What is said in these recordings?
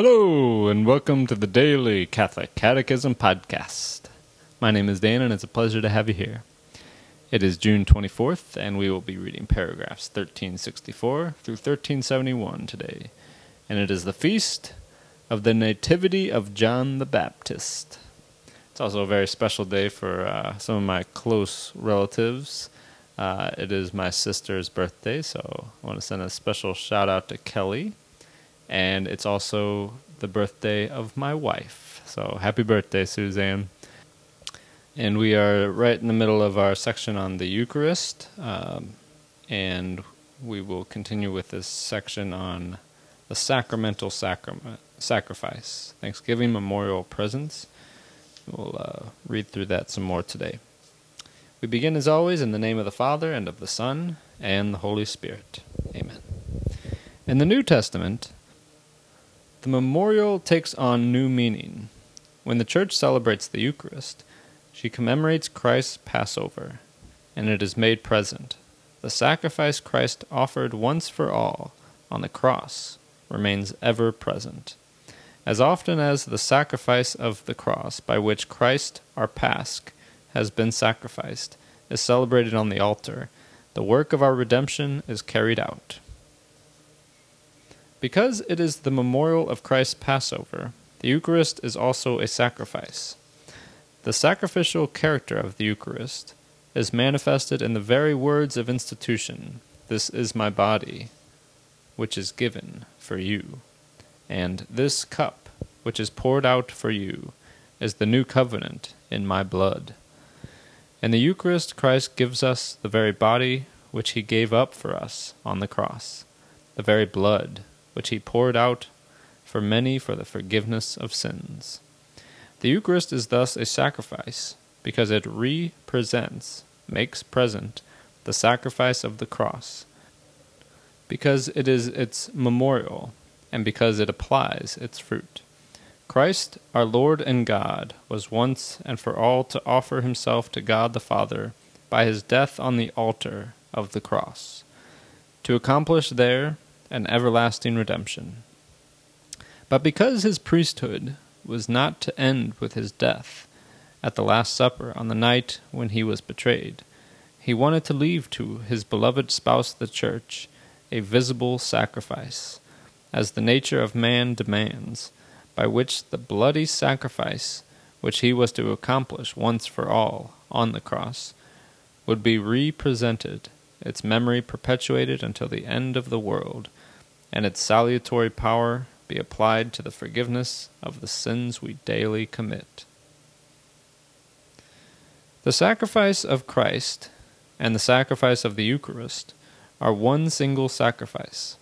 Hello, and welcome to the Daily Catholic Catechism Podcast. My name is Dan, and it's a pleasure to have you here. It is June 24th, and we will be reading paragraphs 1364 through 1371 today. And it is the feast of the Nativity of John the Baptist. It's also a very special day for uh, some of my close relatives. Uh, it is my sister's birthday, so I want to send a special shout out to Kelly. And it's also the birthday of my wife. So happy birthday, Suzanne. And we are right in the middle of our section on the Eucharist. Um, and we will continue with this section on the sacramental sacrament, sacrifice, Thanksgiving memorial presence. We'll uh, read through that some more today. We begin as always in the name of the Father, and of the Son, and the Holy Spirit. Amen. In the New Testament, the memorial takes on new meaning. When the Church celebrates the Eucharist, she commemorates Christ's Passover, and it is made present. The sacrifice Christ offered once for all on the cross remains ever present. As often as the sacrifice of the cross, by which Christ, our Pasch, has been sacrificed, is celebrated on the altar, the work of our redemption is carried out. Because it is the memorial of Christ's Passover, the Eucharist is also a sacrifice. The sacrificial character of the Eucharist is manifested in the very words of institution This is my body, which is given for you. And this cup, which is poured out for you, is the new covenant in my blood. In the Eucharist, Christ gives us the very body which he gave up for us on the cross, the very blood which he poured out for many for the forgiveness of sins. The Eucharist is thus a sacrifice, because it represents, makes present, the sacrifice of the cross, because it is its memorial, and because it applies its fruit. Christ, our Lord and God, was once and for all to offer himself to God the Father by his death on the altar of the cross, to accomplish there an everlasting redemption. But because his priesthood was not to end with his death at the Last Supper on the night when he was betrayed, he wanted to leave to his beloved spouse the Church a visible sacrifice, as the nature of man demands, by which the bloody sacrifice which he was to accomplish once for all on the cross would be represented, its memory perpetuated until the end of the world, and its salutary power be applied to the forgiveness of the sins we daily commit. The sacrifice of Christ and the sacrifice of the Eucharist are one single sacrifice.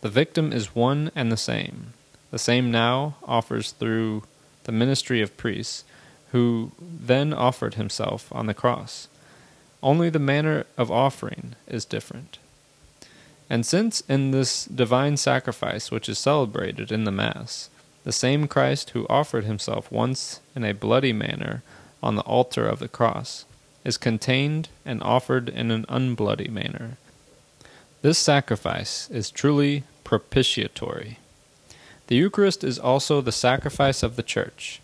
The victim is one and the same. The same now offers through the ministry of priests, who then offered himself on the cross. Only the manner of offering is different. And since in this divine sacrifice which is celebrated in the Mass, the same Christ who offered himself once in a bloody manner on the altar of the cross is contained and offered in an unbloody manner, this sacrifice is truly propitiatory. The Eucharist is also the sacrifice of the Church.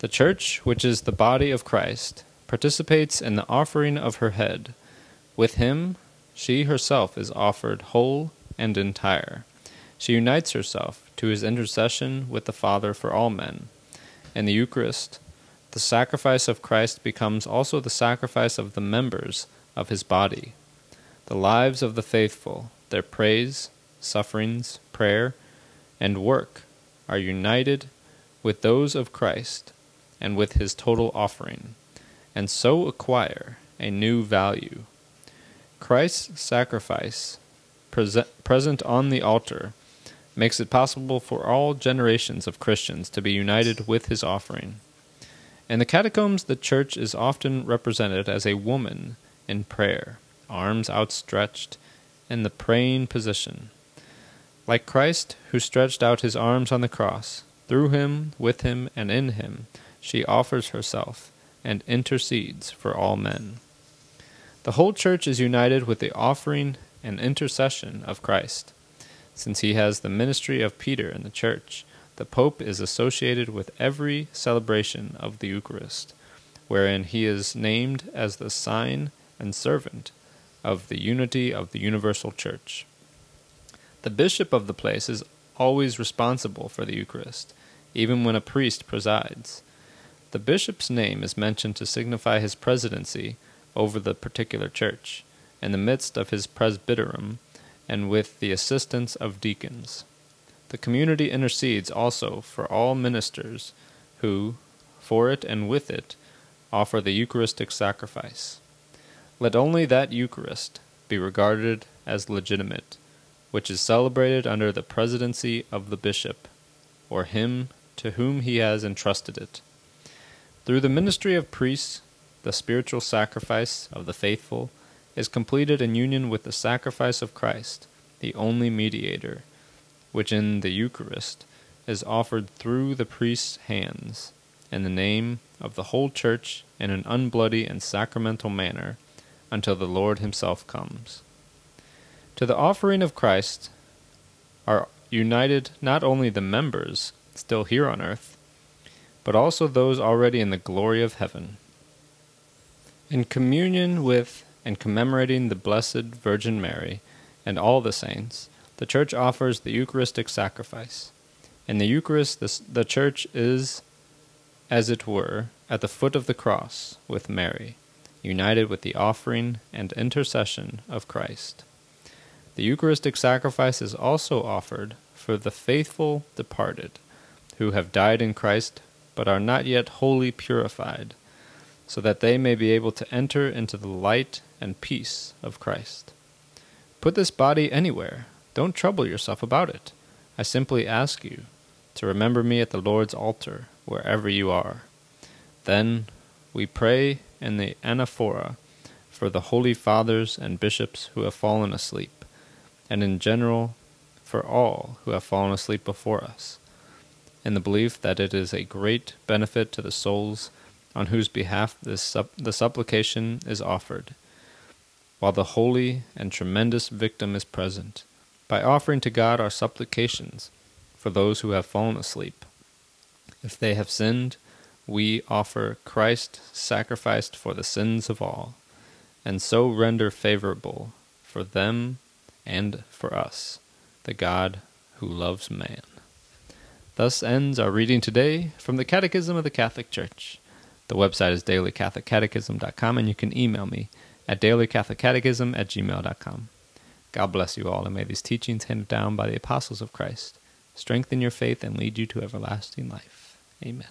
The Church, which is the body of Christ, participates in the offering of her head. With him, she herself is offered whole and entire. She unites herself to his intercession with the Father for all men. In the Eucharist, the sacrifice of Christ becomes also the sacrifice of the members of his body. The lives of the faithful, their praise, sufferings, prayer, and work are united with those of Christ and with his total offering, and so acquire a new value. Christ's sacrifice, present on the altar, makes it possible for all generations of Christians to be united with his offering. In the catacombs, the church is often represented as a woman in prayer arms outstretched, in the praying position. Like Christ, who stretched out his arms on the cross, through him, with him, and in him, she offers herself and intercedes for all men. The whole church is united with the offering and intercession of Christ. Since he has the ministry of Peter in the church, the Pope is associated with every celebration of the Eucharist, wherein he is named as the sign and servant of the unity of the universal Church. The bishop of the place is always responsible for the Eucharist, even when a priest presides. The bishop's name is mentioned to signify his presidency over the particular church, in the midst of his presbyterium, and with the assistance of deacons. The community intercedes also for all ministers who, for it and with it, offer the Eucharistic sacrifice. Let only that Eucharist be regarded as legitimate, which is celebrated under the presidency of the bishop, or him to whom he has entrusted it. Through the ministry of priests, the spiritual sacrifice of the faithful is completed in union with the sacrifice of Christ, the only mediator, which in the Eucharist is offered through the priest's hands, in the name of the whole Church in an unbloody and sacramental manner, until the Lord himself comes. To the offering of Christ are united not only the members still here on earth, but also those already in the glory of heaven. In communion with and commemorating the Blessed Virgin Mary and all the saints, the Church offers the Eucharistic sacrifice. In the Eucharist, the, the Church is, as it were, at the foot of the cross with Mary, united with the offering and intercession of Christ. The Eucharistic sacrifice is also offered for the faithful departed, who have died in Christ but are not yet wholly purified, so that they may be able to enter into the light and peace of Christ. Put this body anywhere. Don't trouble yourself about it. I simply ask you to remember me at the Lord's altar, wherever you are. Then we pray in the anaphora for the holy fathers and bishops who have fallen asleep, and in general for all who have fallen asleep before us in the belief that it is a great benefit to the souls on whose behalf this sup- the supplication is offered, while the holy and tremendous victim is present, by offering to God our supplications for those who have fallen asleep. If they have sinned, we offer Christ sacrificed for the sins of all, and so render favorable for them and for us the God who loves man. Thus ends our reading today from the Catechism of the Catholic Church. The website is dailycatholiccatechism.com, and you can email me at dailycatholiccatechism at gmail.com. God bless you all, and may these teachings handed down by the apostles of Christ strengthen your faith and lead you to everlasting life. Amen.